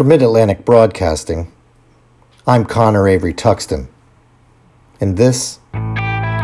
For Mid Atlantic Broadcasting, I'm Connor Avery Tuxton, and this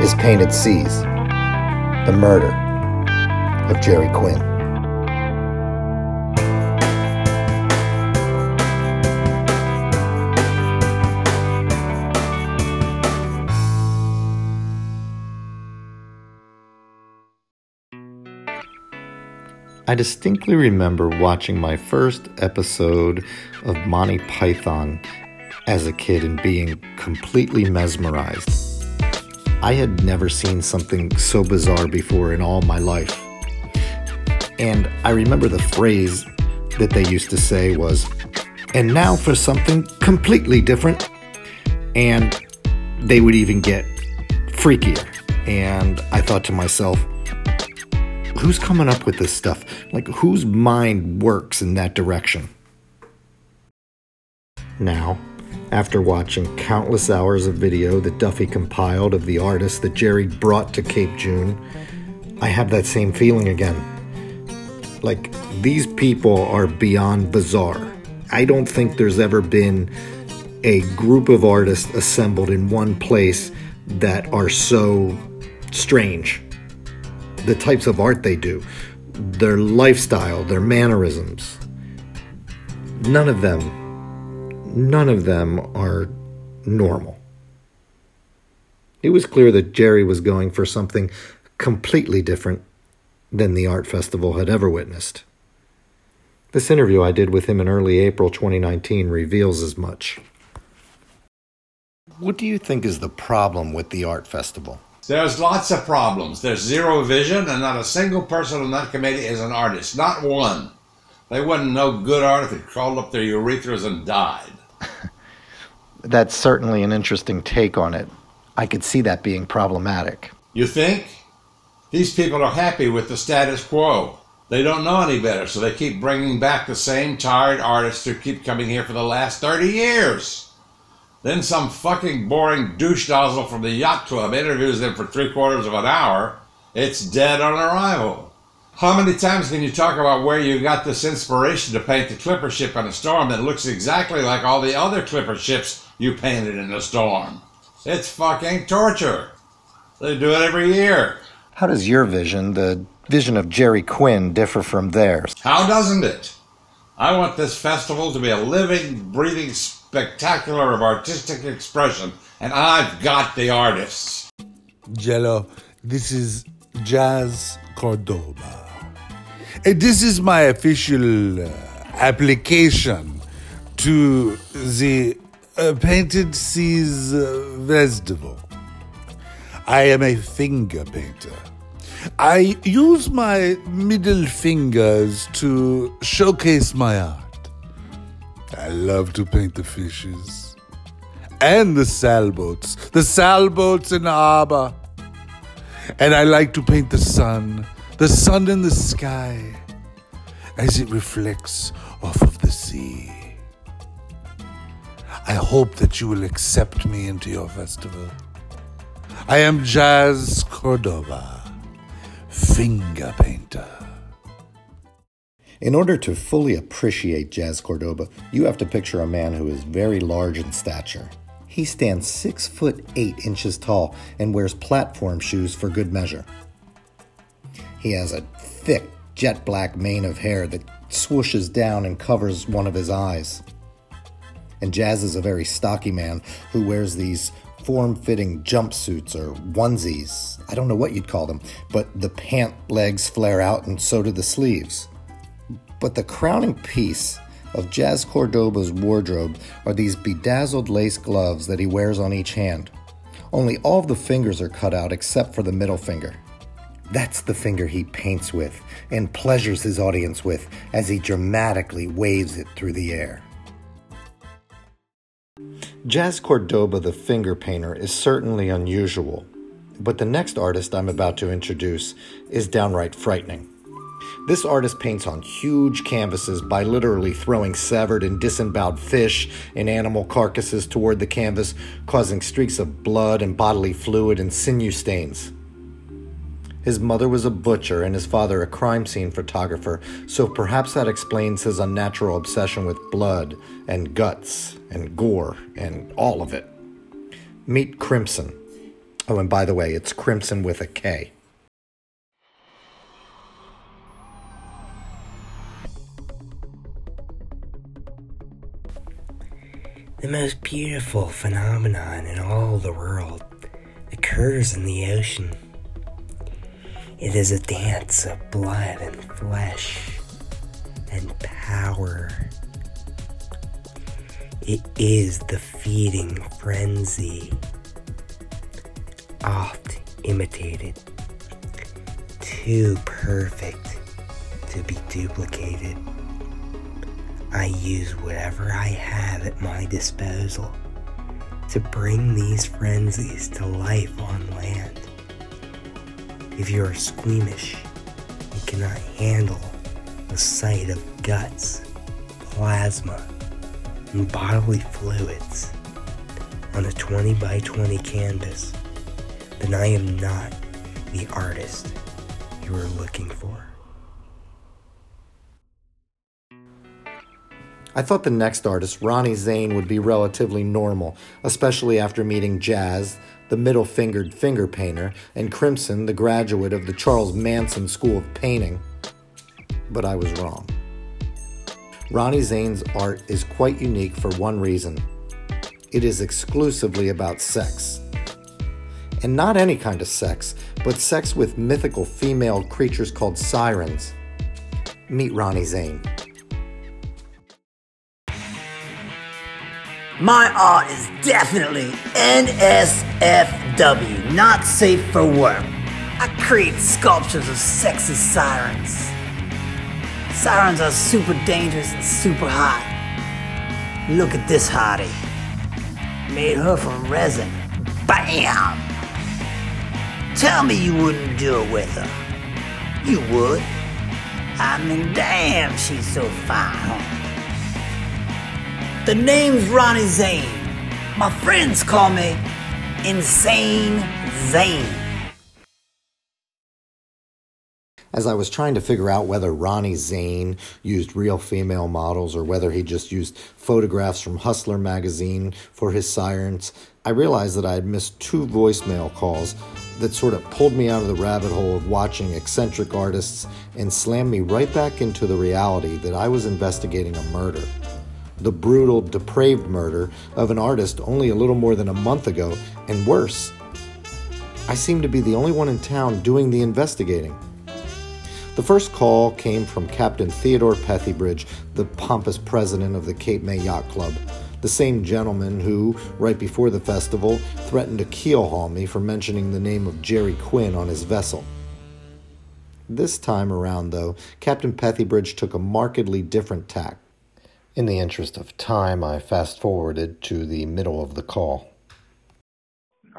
is Painted Seas The Murder of Jerry Quinn. I distinctly remember watching my first episode of Monty Python as a kid and being completely mesmerized. I had never seen something so bizarre before in all my life. And I remember the phrase that they used to say was, and now for something completely different. And they would even get freakier. And I thought to myself, who's coming up with this stuff? Like, whose mind works in that direction? Now, after watching countless hours of video that Duffy compiled of the artists that Jerry brought to Cape June, I have that same feeling again. Like, these people are beyond bizarre. I don't think there's ever been a group of artists assembled in one place that are so strange the types of art they do, their lifestyle, their mannerisms. None of them, none of them are normal. It was clear that Jerry was going for something completely different than the art festival had ever witnessed. This interview I did with him in early April 2019 reveals as much. What do you think is the problem with the art festival? There's lots of problems. There's zero vision, and not a single person on that committee is an artist. Not one. They wouldn't know good art if they crawled up their urethras and died. That's certainly an interesting take on it. I could see that being problematic. You think? These people are happy with the status quo. They don't know any better, so they keep bringing back the same tired artists who keep coming here for the last 30 years. Then some fucking boring douche nozzle from the yacht club interviews them for three quarters of an hour. It's dead on arrival. How many times can you talk about where you got this inspiration to paint the clipper ship in a storm that looks exactly like all the other clipper ships you painted in a storm? It's fucking torture. They do it every year. How does your vision, the vision of Jerry Quinn, differ from theirs? How doesn't it? I want this festival to be a living, breathing spectacular of artistic expression, and I've got the artists. Jello, this is Jazz Cordoba. And this is my official uh, application to the uh, Painted Seas uh, Festival. I am a finger painter. I use my middle fingers to showcase my art. I love to paint the fishes and the sailboats, the sailboats in the harbor. And I like to paint the sun, the sun in the sky, as it reflects off of the sea. I hope that you will accept me into your festival. I am Jazz Cordoba, finger painter. In order to fully appreciate Jazz Cordoba, you have to picture a man who is very large in stature. He stands six foot eight inches tall and wears platform shoes for good measure. He has a thick, jet black mane of hair that swooshes down and covers one of his eyes. And Jazz is a very stocky man who wears these form fitting jumpsuits or onesies. I don't know what you'd call them, but the pant legs flare out and so do the sleeves. But the crowning piece of Jazz Cordoba's wardrobe are these bedazzled lace gloves that he wears on each hand. Only all of the fingers are cut out except for the middle finger. That's the finger he paints with and pleasures his audience with as he dramatically waves it through the air. Jazz Cordoba, the finger painter, is certainly unusual, but the next artist I'm about to introduce is downright frightening. This artist paints on huge canvases by literally throwing severed and disemboweled fish and animal carcasses toward the canvas, causing streaks of blood and bodily fluid and sinew stains. His mother was a butcher and his father a crime scene photographer, so perhaps that explains his unnatural obsession with blood and guts and gore and all of it. Meet Crimson. Oh, and by the way, it's Crimson with a K. The most beautiful phenomenon in all the world occurs in the ocean. It is a dance of blood and flesh and power. It is the feeding frenzy, oft imitated, too perfect to be duplicated. I use whatever I have at my disposal to bring these frenzies to life on land. If you are squeamish, you cannot handle the sight of guts, plasma, and bodily fluids on a 20 by 20 canvas, then I am not the artist you are looking for. I thought the next artist, Ronnie Zane, would be relatively normal, especially after meeting Jazz, the middle fingered finger painter, and Crimson, the graduate of the Charles Manson School of Painting. But I was wrong. Ronnie Zane's art is quite unique for one reason it is exclusively about sex. And not any kind of sex, but sex with mythical female creatures called sirens. Meet Ronnie Zane. My art is definitely NSFW, not safe for work. I create sculptures of sexy sirens. Sirens are super dangerous and super hot. Look at this hottie. Made her from resin. Bam! Tell me you wouldn't do it with her. You would. I mean, damn, she's so fine, huh? The name's Ronnie Zane. My friends call me Insane Zane. As I was trying to figure out whether Ronnie Zane used real female models or whether he just used photographs from Hustler magazine for his sirens, I realized that I had missed two voicemail calls that sort of pulled me out of the rabbit hole of watching eccentric artists and slammed me right back into the reality that I was investigating a murder the brutal, depraved murder of an artist only a little more than a month ago, and worse. I seem to be the only one in town doing the investigating. The first call came from Captain Theodore Pethybridge, the pompous president of the Cape May Yacht Club, the same gentleman who, right before the festival, threatened to keelhaul me for mentioning the name of Jerry Quinn on his vessel. This time around, though, Captain Pethybridge took a markedly different tack. In the interest of time, I fast forwarded to the middle of the call.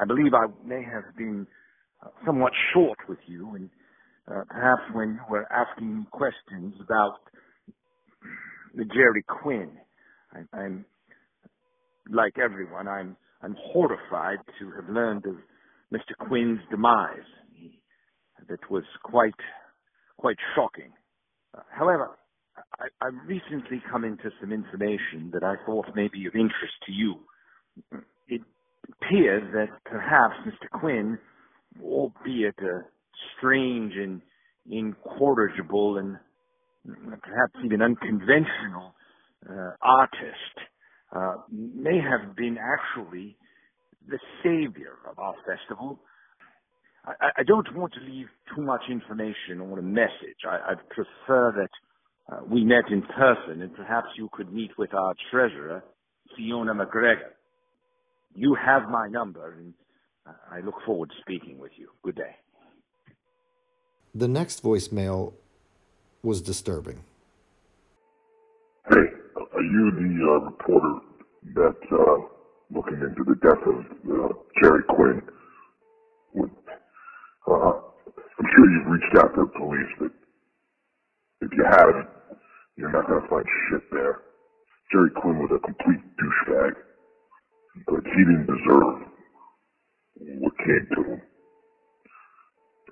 I believe I may have been uh, somewhat short with you, and uh, perhaps when you were asking questions about the Jerry Quinn. I, I'm like everyone. I'm I'm horrified to have learned of Mr. Quinn's demise. That was quite quite shocking. Uh, however, I, I've recently come into some information that I thought may be of interest to you. It appears that perhaps Mr. Quinn, albeit a strange and incorrigible and perhaps even unconventional uh, artist, uh, may have been actually the savior of our festival. I, I, don't want to leave too much information or a message. I, I'd prefer that uh, we met in person, and perhaps you could meet with our treasurer, Fiona McGregor. You have my number, and I look forward to speaking with you. Good day. The next voicemail was disturbing. Hey, are you the uh, reporter that's uh, looking into the death of uh, Jerry Quinn? Uh, I'm sure you've reached out to the police, but if you haven't, you're not gonna find shit there. Jerry Quinn was a complete douchebag, but he didn't deserve what came to him.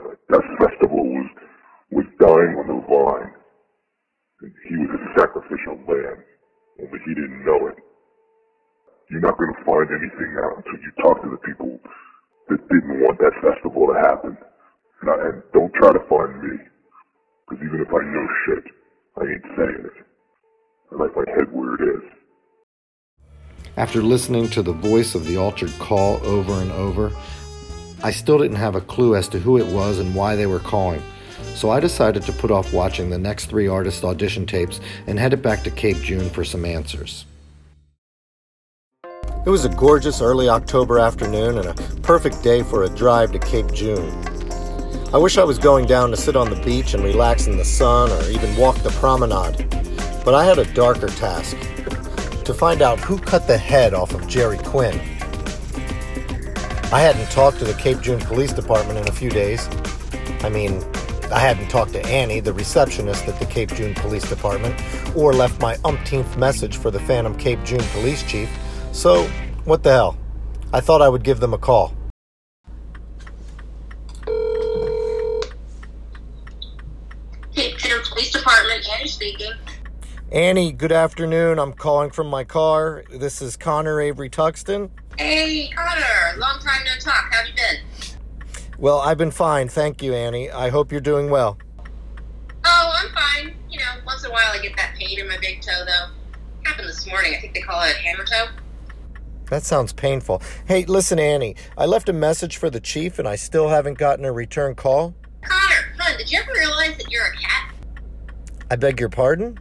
uh, Death Festival was was dying on the vine. And he was a sacrificial lamb, only he didn't know it. You're not going to find anything out until you talk to the people that didn't want that festival to happen. And, I, and don't try to find me, because even if I know shit, I ain't saying it. I like my head where it is. After listening to the voice of the altered call over and over, I still didn't have a clue as to who it was and why they were calling. So I decided to put off watching the next three artist audition tapes and headed back to Cape June for some answers. It was a gorgeous early October afternoon and a perfect day for a drive to Cape June. I wish I was going down to sit on the beach and relax in the sun or even walk the promenade, but I had a darker task to find out who cut the head off of Jerry Quinn. I hadn't talked to the Cape June Police Department in a few days. I mean, I hadn't talked to Annie, the receptionist at the Cape June Police Department, or left my umpteenth message for the Phantom Cape June Police Chief, so what the hell? I thought I would give them a call. Cape June Police Department, Annie speaking. Annie, good afternoon. I'm calling from my car. This is Connor Avery Tuxton. Hey, Connor, long time no talk. How you been? Well, I've been fine, thank you, Annie. I hope you're doing well. Oh, I'm fine. You know, once in a while I get that pain in my big toe, though. Happened this morning. I think they call it hammer toe. That sounds painful. Hey, listen, Annie, I left a message for the chief and I still haven't gotten a return call. Connor, hun, did you ever realize that you're a? I beg your pardon?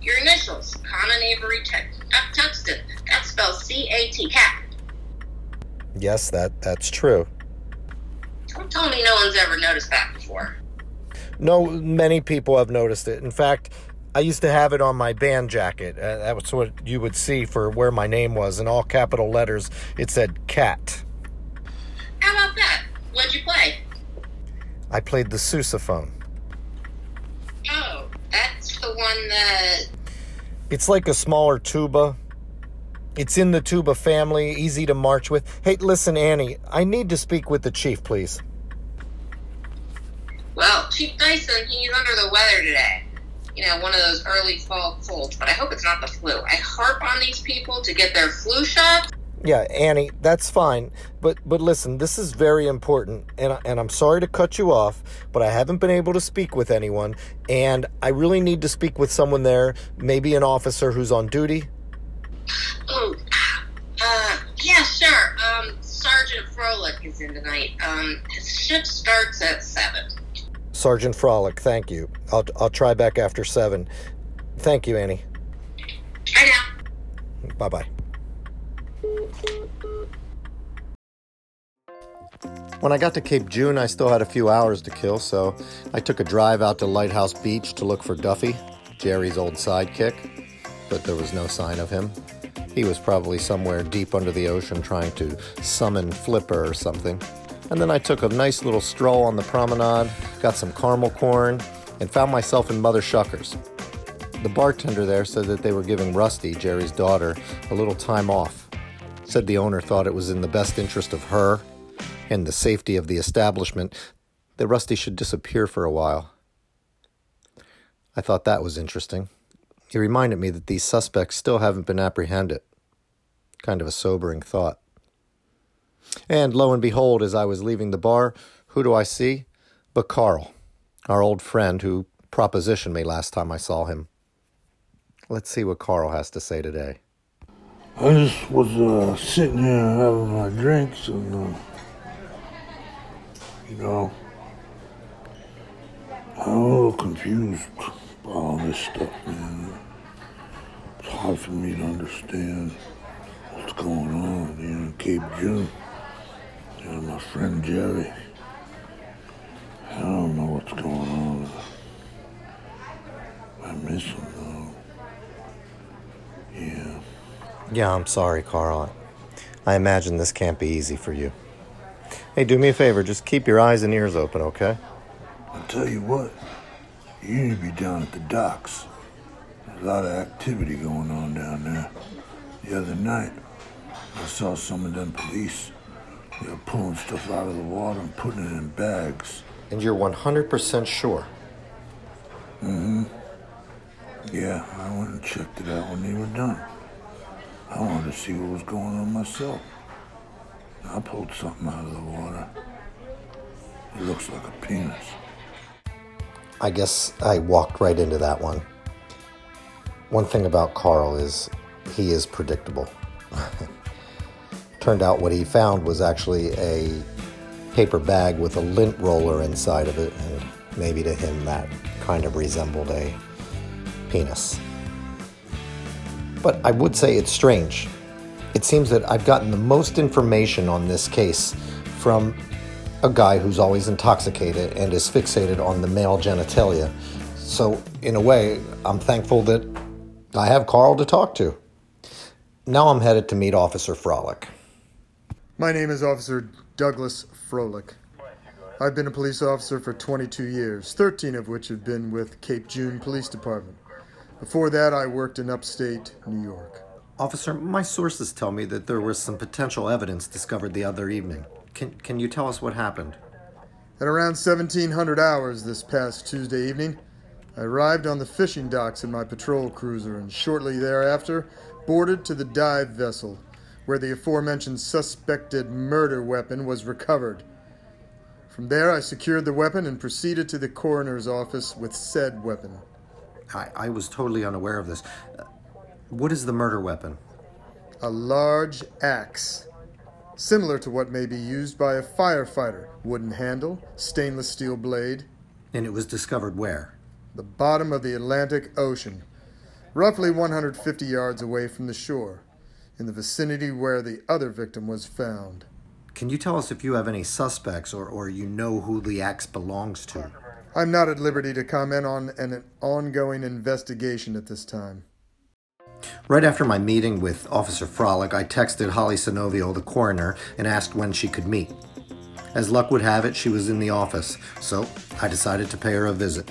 Your initials, Connor Avery Tux- Tuxton. That spells C-A-T, cat. Yes, that that's true. Don't tell me no one's ever noticed that before. No, many people have noticed it. In fact, I used to have it on my band jacket. Uh, that was what you would see for where my name was. In all capital letters, it said cat. How about that? What'd you play? I played the sousaphone. The one that... It's like a smaller tuba. It's in the tuba family, easy to march with. Hey, listen, Annie, I need to speak with the chief, please. Well, Chief Dyson, he's under the weather today. You know, one of those early fall colds, but I hope it's not the flu. I harp on these people to get their flu shots. Yeah, Annie, that's fine. But but listen, this is very important, and and I'm sorry to cut you off, but I haven't been able to speak with anyone, and I really need to speak with someone there, maybe an officer who's on duty. Oh, uh, yeah, sure. Um, Sergeant Froelich is in tonight. Um, his shift starts at 7. Sergeant Froelich, thank you. I'll I'll try back after seven. Thank you, Annie. I know. Bye bye. When I got to Cape June, I still had a few hours to kill, so I took a drive out to Lighthouse Beach to look for Duffy, Jerry's old sidekick, but there was no sign of him. He was probably somewhere deep under the ocean trying to summon Flipper or something. And then I took a nice little stroll on the promenade, got some caramel corn, and found myself in Mother Shuckers. The bartender there said that they were giving Rusty, Jerry's daughter, a little time off. Said the owner thought it was in the best interest of her and the safety of the establishment that Rusty should disappear for a while. I thought that was interesting. It reminded me that these suspects still haven't been apprehended. Kind of a sobering thought. And lo and behold, as I was leaving the bar, who do I see? But Carl, our old friend who propositioned me last time I saw him. Let's see what Carl has to say today. I just was uh, sitting here having my drinks and, uh, you know, I'm a little confused by all this stuff, man. It's hard for me to understand what's going on here in Cape June. You know, my friend Jerry. I don't know what's going on. I miss him, though. Yeah. Yeah, I'm sorry, Carl. I imagine this can't be easy for you. Hey, do me a favor, just keep your eyes and ears open, okay? I'll tell you what, you need to be down at the docks. There's a lot of activity going on down there. The other night, I saw some of them police You're pulling stuff out of the water and putting it in bags. And you're 100% sure? Mm-hmm. Yeah, I went and checked it out when they were done. I wanted to see what was going on myself. I pulled something out of the water. It looks like a penis. I guess I walked right into that one. One thing about Carl is he is predictable. Turned out what he found was actually a paper bag with a lint roller inside of it, and maybe to him that kind of resembled a penis. But I would say it's strange. It seems that I've gotten the most information on this case from a guy who's always intoxicated and is fixated on the male genitalia. So, in a way, I'm thankful that I have Carl to talk to. Now I'm headed to meet Officer Froelich. My name is Officer Douglas Froelich. I've been a police officer for 22 years, 13 of which have been with Cape June Police Department. Before that, I worked in upstate New York. Officer, my sources tell me that there was some potential evidence discovered the other evening. Can, can you tell us what happened? At around 1700 hours this past Tuesday evening, I arrived on the fishing docks in my patrol cruiser and shortly thereafter boarded to the dive vessel where the aforementioned suspected murder weapon was recovered. From there, I secured the weapon and proceeded to the coroner's office with said weapon. I, I was totally unaware of this. Uh, what is the murder weapon? A large axe, similar to what may be used by a firefighter. Wooden handle, stainless steel blade. And it was discovered where? The bottom of the Atlantic Ocean, roughly 150 yards away from the shore, in the vicinity where the other victim was found. Can you tell us if you have any suspects or, or you know who the axe belongs to? I'm not at liberty to comment on an ongoing investigation at this time. Right after my meeting with Officer Froelich, I texted Holly Sinovio, the coroner, and asked when she could meet. As luck would have it, she was in the office, so I decided to pay her a visit.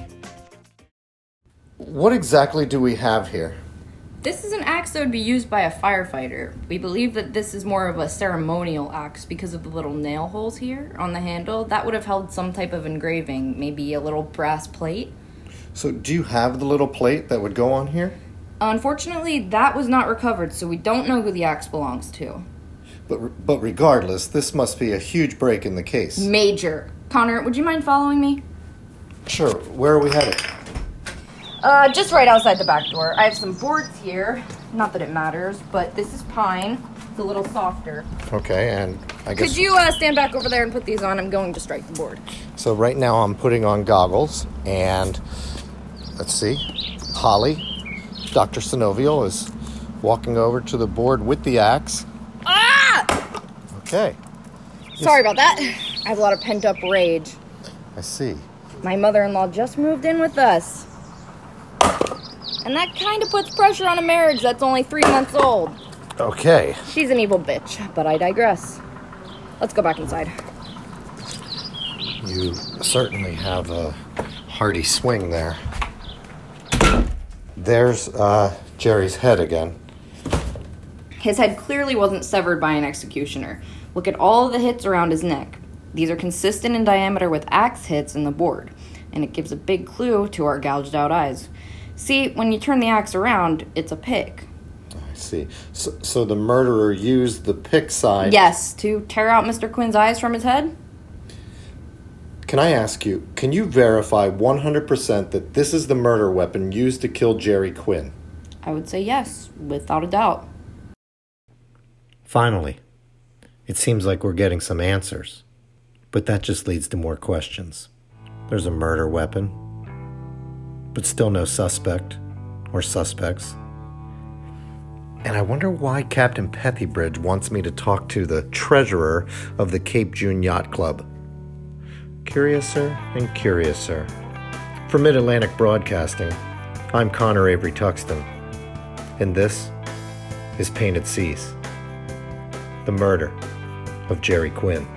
What exactly do we have here? This is an axe that would be used by a firefighter. We believe that this is more of a ceremonial axe because of the little nail holes here on the handle. That would have held some type of engraving, maybe a little brass plate. So, do you have the little plate that would go on here? Unfortunately, that was not recovered, so we don't know who the axe belongs to. But, but regardless, this must be a huge break in the case. Major. Connor, would you mind following me? Sure. Where are we headed? Uh, just right outside the back door. I have some boards here. Not that it matters, but this is pine. It's a little softer. Okay, and I guess. Could you uh, stand back over there and put these on? I'm going to strike the board. So right now I'm putting on goggles, and let's see, Holly, Dr. Sinovio is walking over to the board with the axe. Ah! Okay. Sorry about that. I have a lot of pent up rage. I see. My mother in law just moved in with us. And that kind of puts pressure on a marriage that's only three months old. Okay. She's an evil bitch, but I digress. Let's go back inside. You certainly have a hearty swing there. There's uh, Jerry's head again. His head clearly wasn't severed by an executioner. Look at all the hits around his neck. These are consistent in diameter with axe hits in the board, and it gives a big clue to our gouged out eyes. See, when you turn the axe around, it's a pick. I see. So, so the murderer used the pick side. Yes, to tear out Mr. Quinn's eyes from his head? Can I ask you, can you verify 100% that this is the murder weapon used to kill Jerry Quinn? I would say yes, without a doubt. Finally, it seems like we're getting some answers. But that just leads to more questions. There's a murder weapon, but still no suspect or suspects. And I wonder why Captain Pethybridge wants me to talk to the treasurer of the Cape June Yacht Club. Curiouser and curiouser. For Mid Atlantic Broadcasting, I'm Connor Avery Tuxton, and this is Painted Seas The Murder of Jerry Quinn.